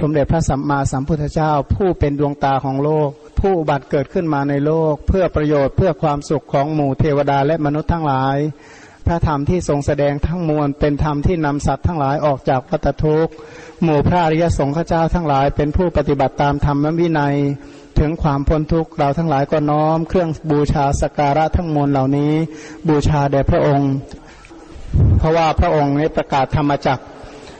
สมเด็จพระสัมมาสัมพุทธเจ้า ผู้เป็นดวงตาของโลก ผู้บัติเกิดขึ้นมาในโลก เพื่อประโยชน์เพื่อความสุขของหมู่เทวดาและมนุษย์ทั้งหลาย พระธรรมที่ทรงแสดงทั้งมวลเป็นธรรมที่นำสัตว์ทั้งหลายออกจากวัฏทุกข์ หมู่พระอริยสงฆ์เจ้าทั้งหลาย เป็นผู้ปฏิบัติตามธรรมวินัย ถึงความพ้นทุกข์เราทั้งหลายก็น้อม เครื่องบูชาสการะทั้งมวลเหล่านี้ บูชาแด่พระองค์ เพราะว่าพระองค์นี้ประกาศธรรมจักร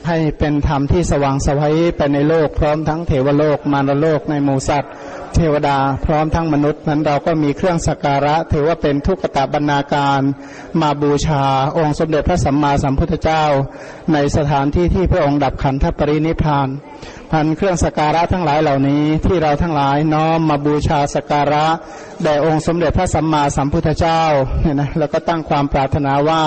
ให้เป็นธรรมที่สว่างสวัยไปในโลกพร้อมทั้งเทวโลกมารโลกในหมู่สัตว์ เทวดาพร้อมทั้งมนุษย์นั้นเราก็มีเครื่องสักการะ ถือว่าเป็นทุกขตาบรรณาการมาบูชาองค์สมเด็จพระสัมมาสัมพุทธเจ้า ในสถานที่ที่พระองค์ดับขันธปรินิพานพันเครื่องสักการะทั้งหลายเหล่านี้ที่เราทั้งหลายน้อมมาบูชาสักการะแด่องค์สมเด็จพระสัมมาสัมพุทธเจ้าเนี่ยนะแล้วก็ตั้งความปรารถนาว่า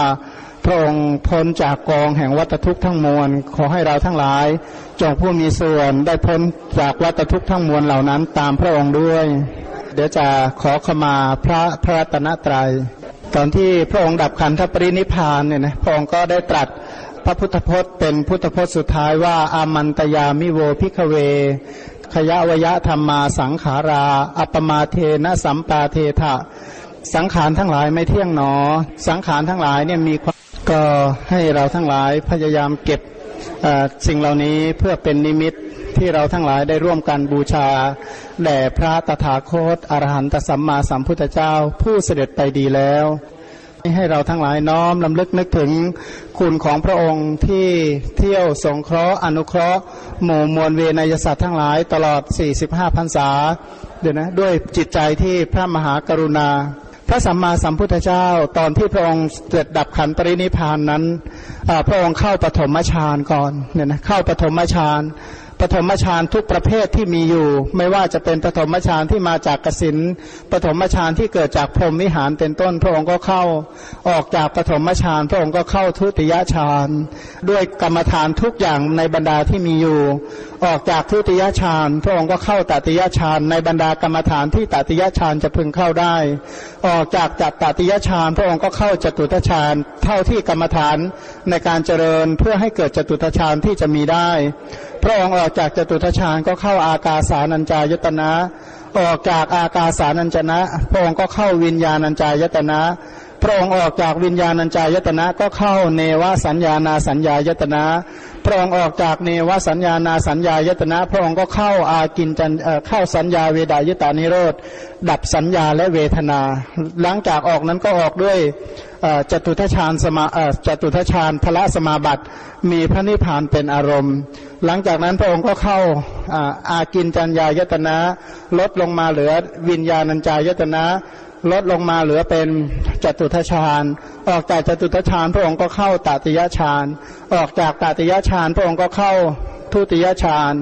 พระองค์พ้นจากกองแห่งวัฏทุกข์ทั้งมวล ขอให้เราทั้งหลายจงผู้มีส่วนได้พ้นจากวัฏทุกข์ทั้งมวลเหล่านั้นตามพระองค์ด้วย เดี๋ยวจะขอขมาพระพระตนตรัย ตอนที่พระองค์ดับขันธปรินิพานเนี่ยนะพระองค์ก็ได้ตรัสพระพุทธพจน์เป็นพุทธพจน์สุดท้ายว่า อามันตยามิโวพิกเว ขยะวยะธรรมาสังขารา อัปมาเทนะสัมปาเทถะสังขารทั้งหลายไม่เที่ยงหนอ สังขารทั้งหลายเนี่ยมีความ ก็ให้เราทั้งหลายพยายามเก็บสิ่งเหล่านี้เพื่อเป็นนิมิตที่เราทั้งหลายได้ร่วมกันบูชาแด่พระตถาคตอรหันตสัมมาสัมพุทธเจ้าผู้เสด็จไปดีแล้วให้เราทั้งหลายน้อมลำลึกนึกถึงคุณของพระองค์ที่เที่ยวสงเคราะห์อนุเคราะห์ หมู่มวลเวนยสัตว์ทั้งหลายตลอด 45พรรษาเดี๋ยวนะด้วยจิตใจที่พระมหากรุณา พระสัมมาสัมพุทธเจ้าตอนที่พระองค์เกิดดับขันปรินิพานนั้นพระองค์เข้าปฐมฌานก่อนเนี่ยนะเข้าปฐมฌานปฐมฌานทุกประเภทที่มีอยู่ ไม่ว่าจะเป็นปฐมฌานที่มาจากกสินปฐมฌานที่เกิดจากพรหมวิหารเป็นต้น พระองค์ก็เข้าออกจากปฐมฌานพระองค์ก็เข้าทุติยฌานด้วยกรรมฐานทุกอย่างในบรรดาที่มีอยู่ ออกจากทุติยฌานพระองค์ก็เข้าตติยฌานในบรรดากรรมฐานที่ตติยฌานจะพึงเข้าได้ ออกจากจัตติยฌานพระองค์ก็เข้าจตุตฌานเท่าที่กรรมฐานในการเจริญเพื่อให้เกิดจตุตฌานที่จะมีได้ พระองค์ออกจากจตุทชานก็เข้าอากาสานัญจายตนะ ออกจากอากาสานัญจนะ พระองค์ก็เข้าวิญญาณัญจายตนะ พระองค์ออกจากวิญญาณัญจายตนะก็เข้าเนวสัญญานาสัญญายตนะพระองค์ออกจากเนวสัญญานาสัญญายตนะ พระองค์ก็เข้าอากินจันเข้าสัญญาเวดายตานิโรธดับสัญญาและเวทนา หลังจากออกนั้นก็ออกด้วยจตุทชาญสมาจตุทชาญพระสมาบัติมีพระนิพพานเป็นอารมณ์ หลังจากนั้นพระองค์ก็เข้าอากินจัญญายตนะ ลดลงมาเหลือวิญญาณัญจายตนะ ลดลงมาเหลือเป็นจตุทชาญ ออกจากจตุทชาญพระองค์ก็เข้าตติยฌานออกจากตติยฌานพระองค์ก็เข้าทุติยฌาน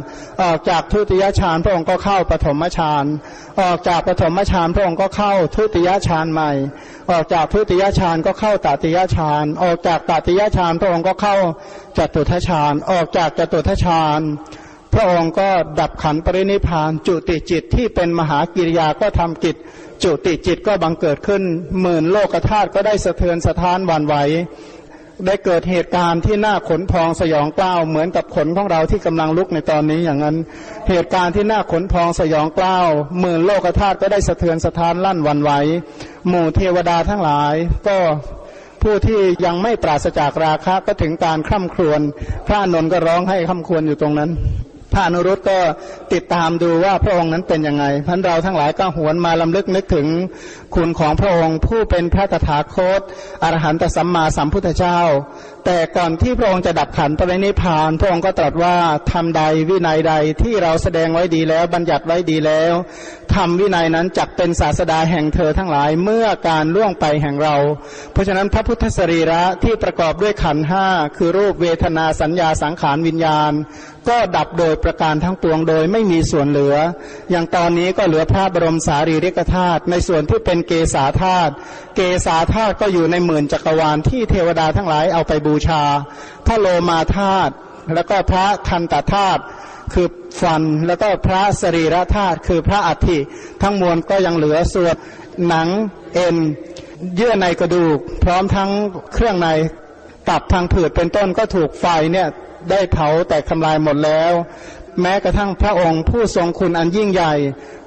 ออกจากทุติยฌานพระองค์ก็เข้าปฐมฌาน ออกจากปฐมฌานพระองค์ก็เข้าทุติยฌานใหม่ ออกจากทุติยฌานก็เข้าตติยฌาน ออกจากตติยฌานพระองค์ก็เข้าจตุทฌานออกจากจตุทฌานพระองค์ก็ดับขันปรินิพานจุติจิตที่เป็นมหากิริยาก็ทำกิจ จุติจิตก็บังเกิดขึ้น หมื่นโลกธาตุก็ได้สะเทือนสะท้านวันไหวได้เกิดเหตุการณ์ที่น่าขนพองสยองกล้าวเหมือนกับขนของเราที่กำลังลุกในตอนนี้อย่างนั้น เหตุการณ์ที่น่าขนพองสยองกล้าวหมื่นโลกธาตุก็ได้สะเทือนสะท้านลั่นวันไหวหมู่เทวดาทั้งหลาย ก็ผู้ที่ยังไม่ปราศจากราคะก็ถึงการคร่ำครวญพระนนท์ก็ร้องให้คร่ำครวญอยู่ตรงนั้น พระอนุรุตก็ติดตามดูว่าพระองค์นั้นเป็นยังไงพันเราทั้งหลายก็หวนมาลำลึกนึกถึงคุณของพระองค์ ผู้เป็นพระตถาคตอรหันตสัมมาสัมพุทธเจ้าแต่ก่อนที่พระองค์จะดับขันปรินิพาน พระองค์ก็ตรัสว่าทำใดวินัยใดที่เราแสดงไว้ดีแล้ว บัญญัติไว้ดีแล้วทำวินัยนั้นจักเป็นศาสดาแห่งเธอทั้งหลายเมื่อการล่วงไปแห่งเรา เพราะฉะนั้นพระพุทธสรีระที่ประกอบด้วยขันห้าคือรูปเวทนาสัญญาสังขารวิญญาณ ก็ดับโดยประการทั้งปวงโดยไม่มีส่วนเหลือ อย่างตอนนี้ก็เหลือพระบรมสารีริกธาตุในส่วนที่เป็นเกษาธาตุเกษาธาตุก็อยู่ในหมื่นจักรวาลที่เทวดาทั้งหลายเอาไปบููชา พระโลมาธาตุแล้วก็พระคันตธาตุคือฟันแล้วก็พระสรีระธาตุคือพระอัฐิทั้งมวลก็ยังเหลือส่วนหนังเอ็น เยื่อในกระดูก พร้อมทั้งเครื่องในตับทางผืดเป็นต้นก็ถูกไฟเนี่ยได้เผาแตกทำลายหมดแล้ว แม้กระทั่งพระองค์ผู้ทรงคุณอันยิ่งใหญ่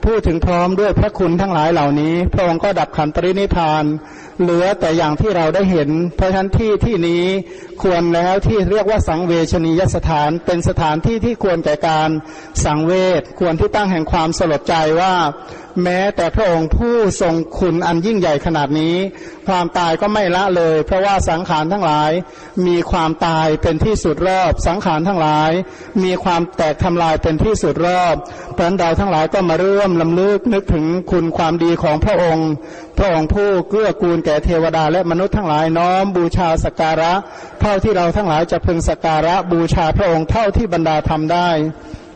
พูดถึงพร้อมด้วยพระคุณทั้งหลายเหล่านี้ พระองค์ก็ดับขันตรินิพาน เหลือแต่อย่างที่เราได้เห็น เพราะฉะนั้นที่ที่นี้ควรแล้วที่เรียกว่าสังเวชนียสถาน เป็นสถานที่ที่ควรแก่การสังเวชควรที่ตั้งแห่งความสลดใจว่า แม้แต่พระองค์ผู้ทรงคุณอันยิ่งใหญ่ขนาดนี้ ความตายก็ไม่ละเลย เพราะว่าสังขารทั้งหลาย มีความตายเป็นที่สุดรอบ สังขารทั้งหลาย มีความแตกทำลายเป็นที่สุดรอบเพราะนั้นเราทั้งหลายก็มาเริ่มลำลึกนึกถึงคุณความดีของพระองค์ พระองค์ผู้เกื้อกูลแก่เทวดาและมนุษย์ทั้งหลายน้อมบูชาสการะ เท่าที่เราทั้งหลายจะพึงสการะบูชาพระองค์เท่าที่บรรดาทำได้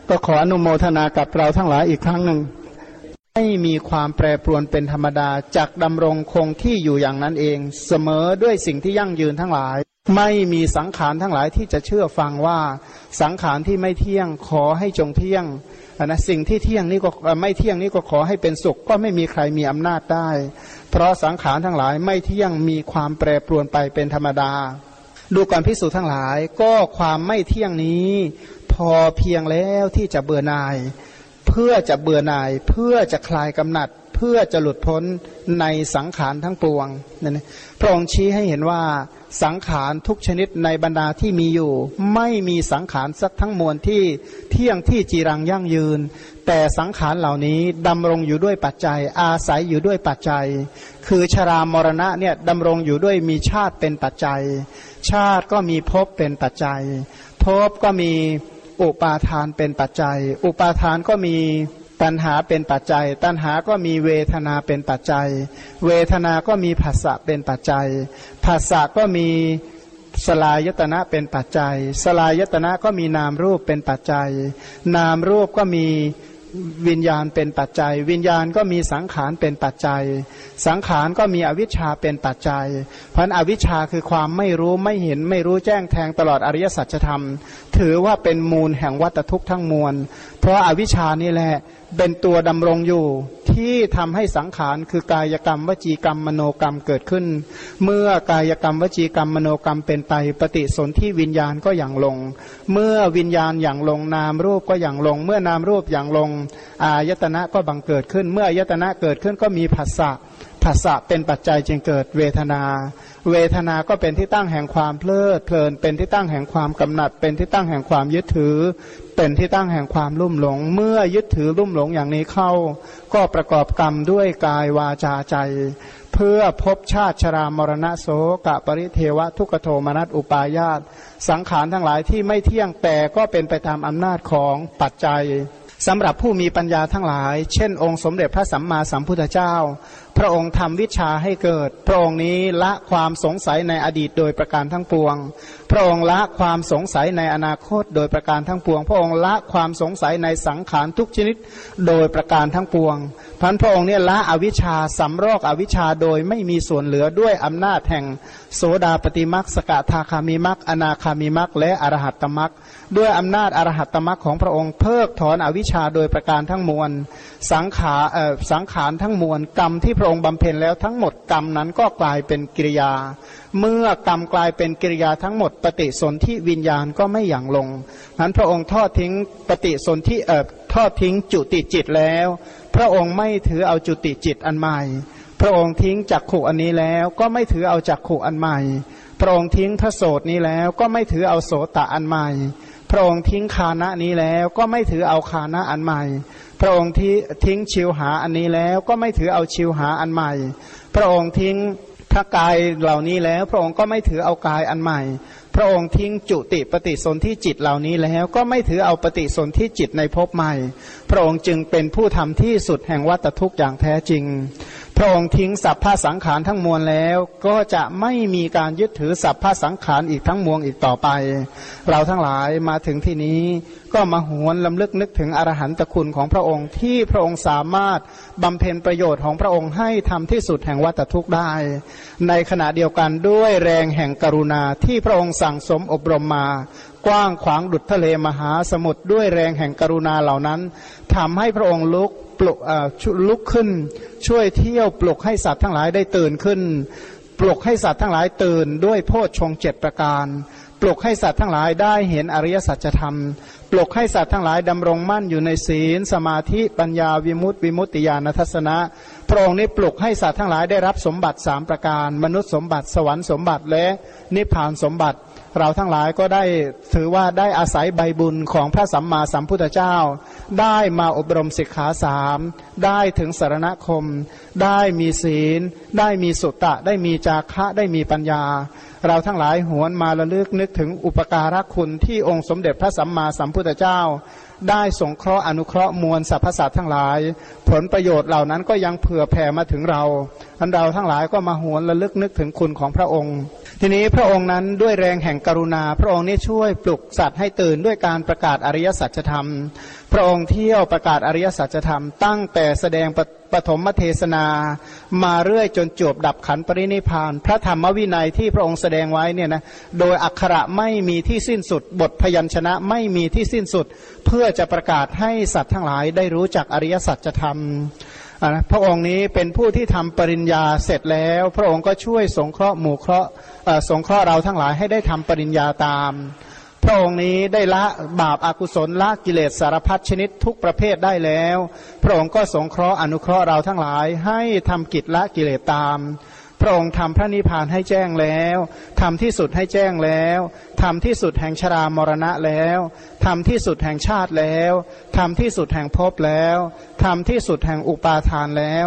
ก็ขออนุโมทนากับเราทั้งหลายอีกครั้งหนึ่งไม่มีความแปรปรวนเป็นธรรมดาจากดำรงคงที่อยู่อย่างนั้นเอง เสมอด้วยสิ่งที่ยั่งยืนทั้งหลาย ไม่มีสังขารทั้งหลายที่จะเชื่อฟังว่า สังขารที่ไม่เที่ยงขอให้จงเที่ยง นะสิ่งที่เที่ยงนี่ก็ไม่เที่ยงนี่ก็ขอให้เป็นสุข ก็ไม่มีใครมีอำนาจได้ เพราะสังขารทั้งหลายไม่เที่ยงมีความแปรปรวนไปเป็นธรรมดา ดูก่อนพิสูจน์ทั้งหลาย ก็ความไม่เที่ยงนี้ พอเพียงแล้วที่จะเบื่อหน่าย เพื่อจะเบื่อหน่าย เพื่อจะคลายกำหนัด เพื่อจะหลุดพ้นในสังขารทั้งปวงนั่นพระองค์ชี้ให้เห็นว่าสังขารทุกชนิดในบรรดาที่มีอยู่ ไม่มีสังขารสักทั้งมวลที่เที่ยงที่จีรังยั่งยืน แต่สังขารเหล่านี้ดำรงอยู่ด้วยปัจจัย อาศัยอยู่ด้วยปัจจัย คือชรามรณะเนี่ยดำรงอยู่ด้วยมีชาติเป็นปัจจัย ชาติก็มีภพเป็นปัจจัยภพก็มีอุปาทานเป็นปัจจัย อุปาทานก็มี ตัณหาเป็นปัจจัย ตัณหาก็มีเวทนาเป็นปัจจัย เวทนาก็มีภาษะเป็นปัจจัยภาษะก็มีสลายตนะเป็นปัจจัย สลายตนะก็มีนามรูปเป็นปัจจัย นามรูปก็มีวิญญาณเป็นปัจจัย วิญญาณก็มีสังขารเป็นปัจจัย สังขารก็มีอวิชชาเป็นปัจจัย เพราะอวิชชาคือความไม่รู้ไม่เห็นไม่รู้แจ้งแทงตลอดอริยสัจธรรม ถือว่าเป็นมูลแห่งวัตทุกข์ทั้งมวล เพราะอาวิชชานี่แหละเป็นตัวดำรงอยู่ที่ทำให้สังขารคือกายกรรมวจีกรรมมโนกรรมเกิดขึ้น เมื่อกายกรรมวจีกรรมมโนกรรมเป็นไปปฏิสนธิวิญญาณก็อย่างลง เมื่อวิญญาณอย่างลงนามรูปก็อย่างลง เมื่อนามรูปอย่างลงอายตนะก็บังเกิดขึ้น เมื่ออายตนะเกิดขึ้นก็มีผัสสะผัสสะเป็นปัจจัยจึงเกิดเวทนา เวทนาก็เป็นที่ตั้งแห่งความเพลิดเพลิน เป็นที่ตั้งแห่งความกำหนัด เป็นที่ตั้งแห่งความยึดถือ เป็นที่ตั้งแห่งความลุ่มหลง เมื่อยึดถือลุ่มหลงอย่างนี้เข้า ก็ประกอบกรรมด้วยกายวาจาใจ เพื่อพบชาติชรามรณะโสกะปริเทวะทุกโทมนัสอุปายาตสังขารทั้งหลายที่ไม่เที่ยงแต่ก็เป็นไปตามอำนาจของปัจจัยสำหรับผู้มีปัญญาทั้งหลาย เช่นองค์สมเด็จพระสัมมาสัมพุทธเจ้า พระองค์ทำวิชาให้เกิด พระองค์นี้ละความสงสัยในอดีตโดยประการทั้งปวง พระองค์ละความสงสัยในอนาคตโดยประการทั้งปวง พระองค์ละความสงสัยในสังขารทุกชนิดโดยประการทั้งปวงพันพระองค์เนี่ยละอวิชชาสำรอกอวิชชาโดยไม่มีส่วนเหลือด้วยอำนาจแห่งโสดาปฏิมักสกทาคามิมักอนาคามิมักและอรหัตตมักด้วยอำนาจอรหัตตมักของพระองค์เพิกถอนอวิชชาโดยประการทั้งมวล สังขารสังขารทั้งมวลกรรมที่พระองค์บำเพ็ญแล้วทั้งหมดกรรมนั้นก็กลายเป็นกิริยา เมื่อกรรมกลายเป็นกิริยาทั้งหมด ปฏิสนธิวิญญาณก็ไม่หยั่งลงนั้นพระองค์ทอดทิ้งปฏิสนธิเอ่อทอดทิ้งจุติจิตแล้ว พระองค์ไม่ถือเอาจุติจิตอันใหม่ พระองค์ทิ้งจักขู่อันนี้แล้วก็ไม่ถือเอาจักขู่อันใหม่ พระองค์ทิ้งพระโสดนี้แล้วก็ไม่ถือเอาโสตะอันใหม่ พระองค์ทิ้งคานะนี้แล้วก็ไม่ถือเอาคานะอันใหม่ พระองค์ที่ทิ้งชิวหาอันนี้แล้วก็ไม่ถือเอาชิวหาอันใหม่ พระองค์ทิ้งพระกายเหล่านี้แล้ว พระองค์ก็ไม่ถือเอากายอันใหม่ พระองค์ทิ้งจุติปฏิสนธิจิตเหล่านี้แล้ว ก็ไม่ถือเอาปฏิสนธิจิตในภพใหม่ พระองค์จึงเป็นผู้ทำที่สุดแห่งวัตทุกข์อย่างแท้จริง พระองค์ทิ้งสัพพะสังขารทั้งมวลแล้ว ก็จะไม่มีการยึดถือสัพพะสังขารอีกทั้งมวลอีกต่อไป เราทั้งหลายมาถึงที่นี้ก็มาหวนลำลึกนึกถึงอรหันตคุณของพระองค์ที่พระองค์สามารถบำเพ็ญประโยชน์ของพระองค์ให้ทำที่สุดแห่งวัตทุกข์ได้ ในขณะเดียวกันด้วยแรงแห่งกรุณาที่พระองค์สั่งสมอบรมมากว้างขวางดุจทะเลมหาสมุทรด้วยแรงแห่งกรุณาเหล่านั้นทำให้พระองค์ลุก ปลุกลุกขึ้น ช่วยเที่ยวปลุกให้สัตว์ทั้งหลายได้ตื่นขึ้น ปลุกให้สัตว์ทั้งหลายตื่นด้วยโพชฌงเจ็ดประการ ปลุกให้สัตว์ทั้งหลายได้เห็นอริยสัจธรรม ปลุกให้สัตว์ทั้งหลายดำรงมั่นอยู่ในศีล สมาธิปัญญาวิมุตติวิมุตติญาณทัศนะพระองค์นี้ปลุกให้สัตว์ทั้งหลายได้รับสมบัติสามประการ มนุษย์สมบัติสวรรค์สมบัติและนิพพานสมบัติ เราทั้งหลายก็ได้ถือว่าได้อาศัยใบบุญของพระสัมมาสัมพุทธเจ้า ได้มาอบรมศิกขาสามได้ถึงสารณคม ได้มีศีล ได้มีสุตตะ ได้มีจาคะได้มีปัญญา เราทั้งหลายหวนมาระลึกนึกถึงอุปการะคุณที่องค์สมเด็จพระสัมมาสัมพุทธเจ้า ได้สงเคราะห์อนุเคราะห์มวลสรรพสัตว์ทั้งหลาย ผลประโยชน์เหล่านั้นก็ยังเผื่อแผ่มาถึงเราอันเราทั้งหลายก็มาหวนระลึกนึกถึงคุณของพระองค์ ทีนี้พระองค์นั้นด้วยแรงแห่งกรุณา พระองค์นี้ช่วยปลุกสัตว์ให้ตื่นด้วยการประกาศอริยสัจธรรม พระองค์เที่ยวประกาศอริยสัจธรรม ตั้งแต่แสดงป ปฐมเทศนา มาเรื่อยจนจบดับขันปรินิพาน พระธรรมวินัยที่พระองค์แสดงไว้เนี่ยนะโดยอักขระไม่มีที่สิ้นสุด บทพยัญชนะไม่มีที่สิ้นสุด เพื่อจะประกาศให้สัตว์ทั้งหลายได้รู้จักอริยสัจธรรมพระองค์นี้เป็นผู้ที่ทำปริญญาเสร็จแล้ว พระองค์ก็ช่วยสงเคราะห์หมู่เคราะห์สงเคราะห์เราทั้งหลายให้ได้ทำปริญญาตาม พระองค์นี้ได้ละบาปอากุศลละกิเลสสารพัดชนิดทุกประเภทได้แล้ว พระองค์ก็สงเคราะห์อนุเคราะห์เราทั้งหลายให้ทำกิจละกิเลสตาม พระองค์ทำพระนิพพานให้แจ้งแล้วทำที่สุดให้แจ้งแล้วทำที่สุดแห่งชรามรณะแล้วทำที่สุดแห่งชาติแล้วทำที่สุดแห่งภพแล้วทำที่สุดแห่งอุปาทานแล้ว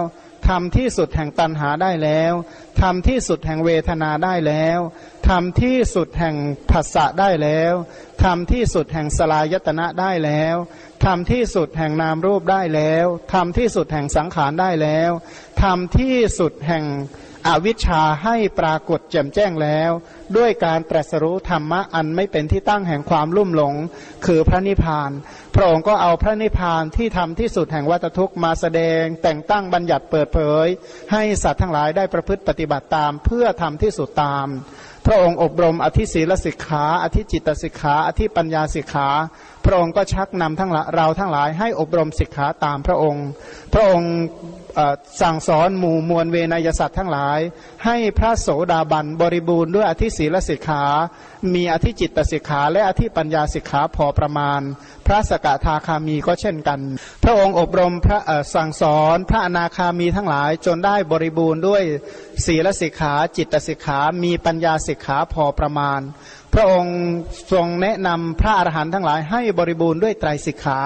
ทำที่สุดแห่งตันหาได้แล้วทำที่สุดแห่งเวทนาได้แล้วทำที่สุดแห่งผัสสะได้แล้วทำที่สุดแห่งสลายตนะได้แล้วทำที่สุดแห่งนามรูปได้แล้วทำที่สุดแห่งสังขารได้แล้วทำที่สุดแห่งอวิชชาให้ปรากฏแจ่มแจ้งแล้ว ด้วยการตรัสรู้ธรรมะอันไม่เป็นที่ตั้งแห่งความลุ่มหลง คือพระนิพพาน พระองค์ก็เอาพระนิพพานที่ทำที่สุดแห่งวัตทุกมาแสดง แต่งตั้งบัญญัติเปิดเผย ให้สัตว์ทั้งหลายได้ประพฤติปฏิิบัติตามเพื่อทำที่สุดตาม พระองค์อบรมอธิศีลสิกขา อธิจิตสิกขา อธิปัญญาสิกขา พระองค์ก็ชักนำทั้งเราทั้งหลายให้อบรมสิกขาตามพระองค์ พระองค์สั่งสอนหมู่มวลเวนยสัตว์ทั้งหลาย ให้พระโสดาบันบริบูรณ์ด้วยอธิศีลสิกขา มีอธิจิตตสิกขา และอธิปัญญาสิกขาพอประมาณ พระสกทาคามีก็เช่นกัน พระองค์อบรมพระสั่งสอนพระอนาคามีทั้งหลายจนได้บริบูรณ์ด้วยศีลสิกขาจิตตสิกขา มีปัญญาสิกขาพอประมาณ พระองค์ทรงแนะนำพระอรหันต์ทั้งหลายให้บริบูรณ์ด้วยไตรสิกขา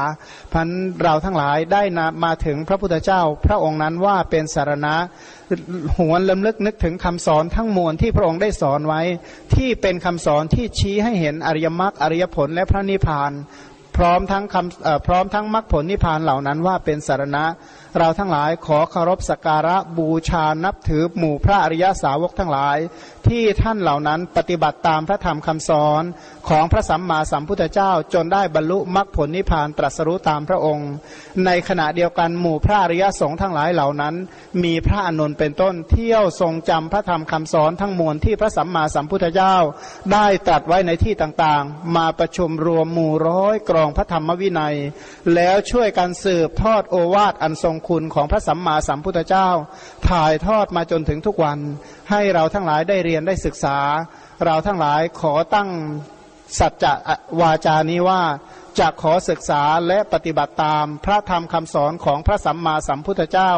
พันเราทั้งหลายได้นมาถึงพระพุทธเจ้า พระองค์นั้นว่าเป็นสารณะหวนลำลึกนึกถึงคำสอนทั้งมวลที่พระองค์ได้สอนไว้ ที่เป็นคำสอนที่ชี้ให้เห็นอริยมรรคอริยผลและพระนิพพานพร้อมทั้งคำพร้อมทั้งมรรคผลนิพพานเหล่านั้นว่าเป็นสารณะ เราทั้งหลายขอเคารพสักการะบูชานับถือหมู่พระอริยสาวกทั้งหลาย ที่ท่านเหล่านั้นปฏิบัติตามพระธรรมคำสอนของพระสัมมาสัมพุทธเจ้าจนได้บรรลุมรรคผลนิพพานตรัสรู้ตามพระองค์ ในขณะเดียวกันหมู่พระอริยสงฆ์ทั้งหลายเหล่านั้น มีพระอนุนเป็นต้นเที่ยวทรงจำพระธรรมคำสอนทั้งมวลที่พระสัมมาสัมพุทธเจ้า ได้ตรัสไว้ในที่ต่างๆ มาประชุมรวมหมู่ร้อยกรองพระธรรมวินัย แล้วช่วยกันสืบทอดโอวาทอันทรงคุณของพระสัมมาสัมพุทธเจ้า ถ่ายทอดมาจนถึงทุกวันให้เราทั้งหลายได้เรียนได้ศึกษา เราทั้งหลายขอตั้งสัจจะวาจานี้ว่าจะขอศึกษาและปฏิบัติตามพระธรรมคำสอนของพระสัมมาสัมพุทธเจ้า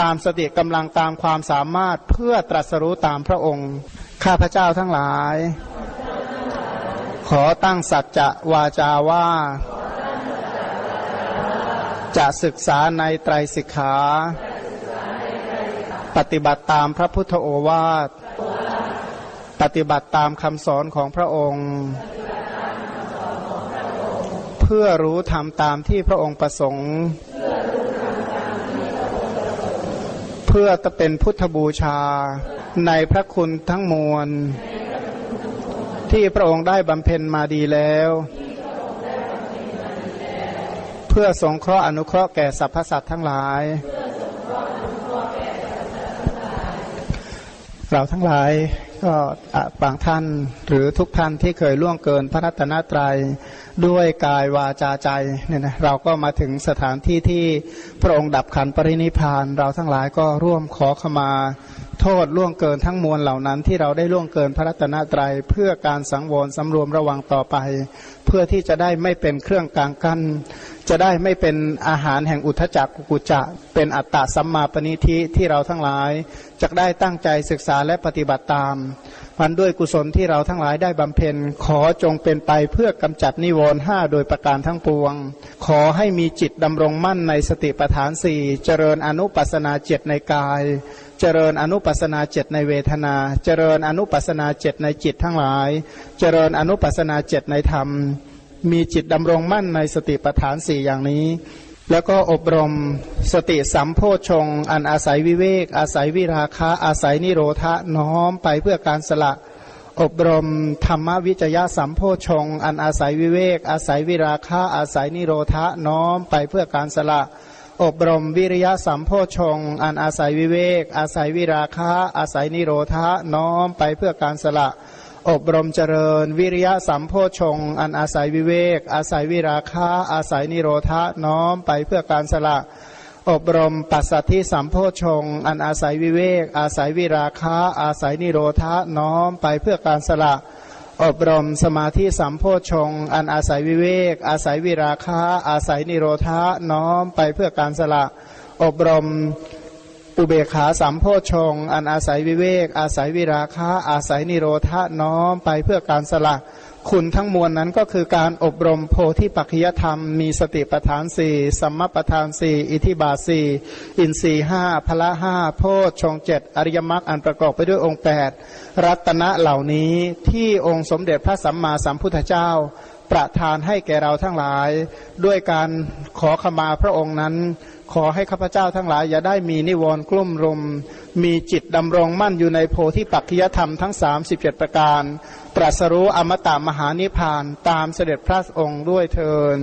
ตามสติกำลังตามความสามารถเพื่อตรัสรู้ตามพระองค์ ข้าพระเจ้าทั้งหลาย ขอตั้งสัจจะวาจาว่า จะศึกษาในไตรสิกขา ปฏิบัติตามพระพุทธโอวาท ปฏิบัติตามคำสอนของพระองค์ เพื่อรู้ธรรมตามที่พระองค์ประสงค์ เพื่อจะเป็นพุทธบูชาในพระคุณทั้งมวล ที่พระองค์ได้บำเพ็ญมาดีแล้ว เพื่อสงเคราะห์อนุเคราะห์แก่สรรพสัตว์ทั้งหลาย เราทั้งหลายก็บางท่านหรือทุกท่านที่เคยล่วงเกินพระรัตนตรัยด้วยกายวาจาใจเนี่ยนะเราก็มาถึงสถานที่ที่พระองค์ดับขันปรินิพาน เราทั้งหลายก็ร่วมขอขมา โทษล่วงเกินทั้งมวลเหล่านั้น ที่เราได้ล่วงเกินพระรัตนตรัยเพื่อการสังวรสำรวมระวังต่อไป เพื่อที่จะได้ไม่เป็นเครื่องกลางกัน จะได้ไม่เป็นอาหารแห่งอุทจักกุกุจะ เป็นอัตตะสัมมาปณิธิที่เราทั้งหลายจะได้ตั้งใจศึกษาและปฏิบัติตาม พันด้วยกุศลที่เราทั้งหลายได้บำเพ็ญ ขอจงเป็นไปเพื่อกำจัดนิวรณ์ห้าโดยประการทั้งปวง ขอให้มีจิตดำรงมั่นในสติปัฏฐานสี่เจริญอนุปัสนาเจตในกาย เจริญอนุปัสนาเจตในเวทนา เจริญอนุปัสนาเจตในจิตทั้งหลาย เจริญอนุปัสนาเจตในธรรม มีจิตดำรงมั่นในสติปัฏฐานสี่อย่างนี้ แล้วก็อบรมสติสัมโพชง อันอาศัยวิเวก อาศัยวิราคะ อาศัยนิโรธะน้อมไปเพื่อการสละ อบรมธรรมวิจยะสัมโพชง อันอาศัยวิเวก อาศัยวิราคะ อาศัยนิโรธะน้อมไปเพื่อการสละ อบรมวิริยะสัมโพชง อันอาศัยวิเวก อาศัยวิราคะ อาศัยนิโรธะน้อมไปเพื่อการสละ อบรมเจริญ วิริยะสัมโพชง อันอาศัยวิเวก อาศัยวิราคะ อาศัยนิโรธะน้อมไปเพื่อการสละ อบรมปัสสัทธิสัมโพชง อันอาศัยวิเวก อาศัยวิราคะ อาศัยนิโรธะน้อมไปเพื่อการสละ อบรมสมาธิสัมโพชง อันอาศัยวิเวก อาศัยวิราคะ อาศัยนิโรธะน้อมไปเพื่อการสละ อบรม อุเบกขาสัมโพชง อันอาศัยวิเวก อาศัยวิราคะ อาศัยนิโรธะน้อมไปเพื่อการสละคุณทั้งมวลนั้นก็คือการอบรมโพธิปัจจยธรรม มีสติปัฏฐานสี่สัมมาปัฏฐานสี่อิทิบาสี่อินทรีห้าพละห้าโพชฌงเจ็ดอริยมรรคอันประกอบไปด้วยองค์แปดรัตนะเหล่านี้ที่องค์สมเด็จพระสัมมาสัมพุทธเจ้า ประทานให้แก่เราทั้งหลาย ด้วยการขอขมาพระองค์นั้น ขอให้ข้าพเจ้าทั้งหลาย อย่าได้มีนิวรณ์กลุ่มรุมมีจิตดำรงมั่นอยู่ในโพธิปัจจยธรรมทั้ง 37 ประการ ตรัสรู้อมตะมหานิพพานตามเสด็จพระองค์ด้วยเทิน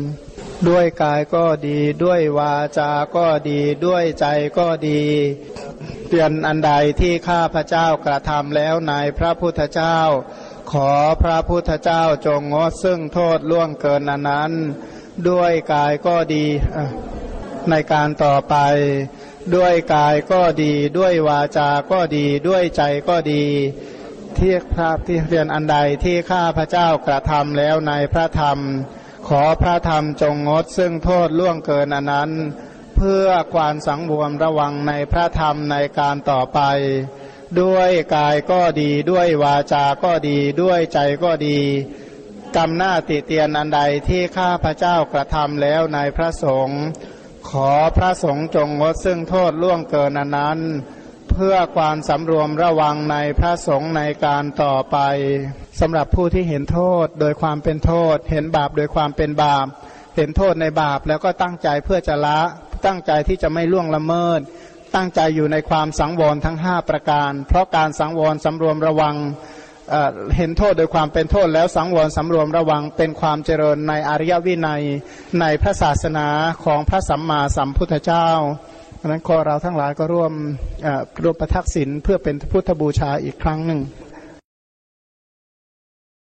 ด้วยกายก็ดีด้วยวาจาก็ดีด้วยใจก็ดีเปลี่ยนอันใดที่ข้าพเจ้ากระทำแล้วในพระพุทธเจ้า ขอพระพุทธเจ้าจงงดซึ่งโทษล่วงเกินนนั้น ด้วยกายก็ดี ในการต่อไป ด้วยกายก็ดี ด้วยวาจาก็ดี ด้วยใจก็ดีที่พระที่เรียนอันใดที่ข้าพระเจ้ากระทำแล้วในพระธรรม ขอพระธรรมจงงดซึ่งโทษล่วงเกินอันนั้น เพื่อความสังวรระวังในพระธรรมในการต่อไป ด้วยกายก็ดีด้วยวาจาก็ดี ด้วยใจก็ดีกรรมหน้าติเตียนอันใดที่ข้าพระเจ้ากระทำแล้วในพระสงฆ์ ขอพระสงฆ์จงงดซึ่งโทษล่วงเกินนนั้น เพื่อความสำรวมระวังในพระสงฆ์ในการต่อไปสำหรับผู้ที่เห็นโทษโดยความเป็นโทษ เห็นบาปโดยความเป็นบาป เห็นโทษในบาปแล้วก็ตั้งใจเพื่อจะละตั้งใจที่จะไม่ล่วงละเมิด ตั้งใจอยู่ในความสังวรทั้ง 5 ประการ เพราะการสังวรสำรวมระวัง เห็นโทษโดยความเป็นโทษแล้วสังวรสำรวมระวังเป็นความเจริญในอริยวินัยในพระศาสนาของพระสัมมาสัมพุทธเจ้านั้นขอเราทั้งหลายก็ร่วมร่วมประทักษิณเพื่อเป็นพุทธบูชาอีกครั้งหนึ่ง